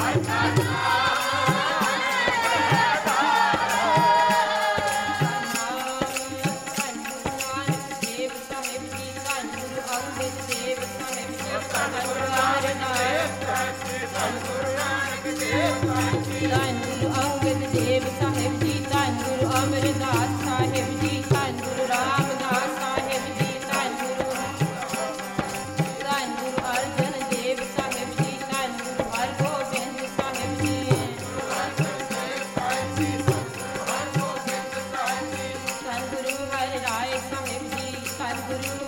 爱下去 Sadhu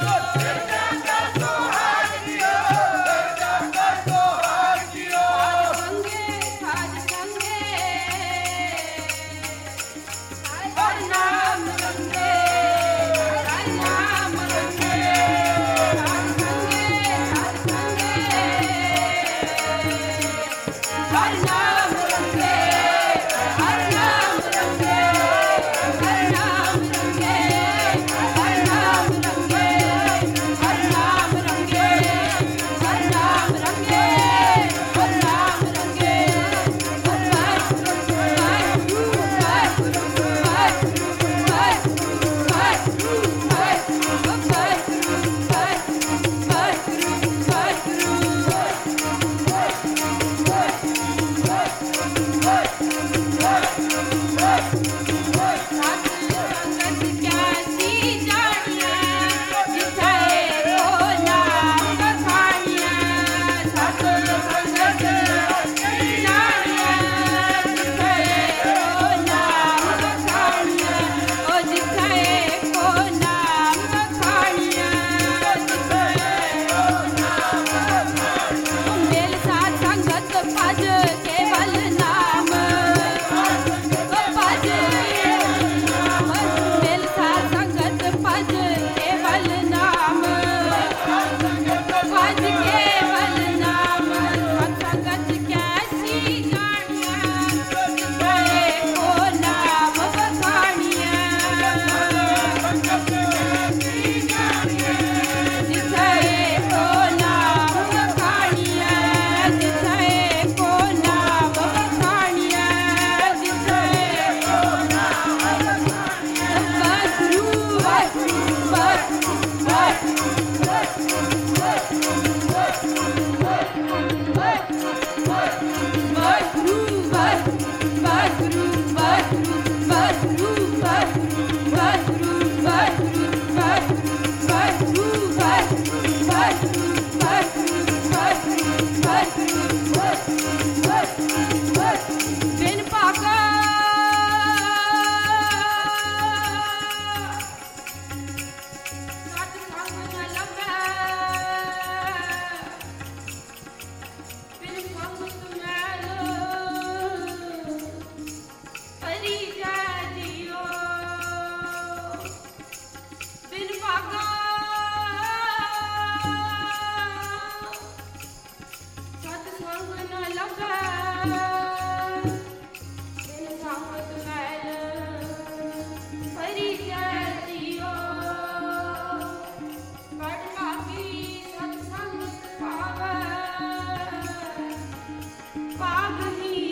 ¡Vamos! Thank you.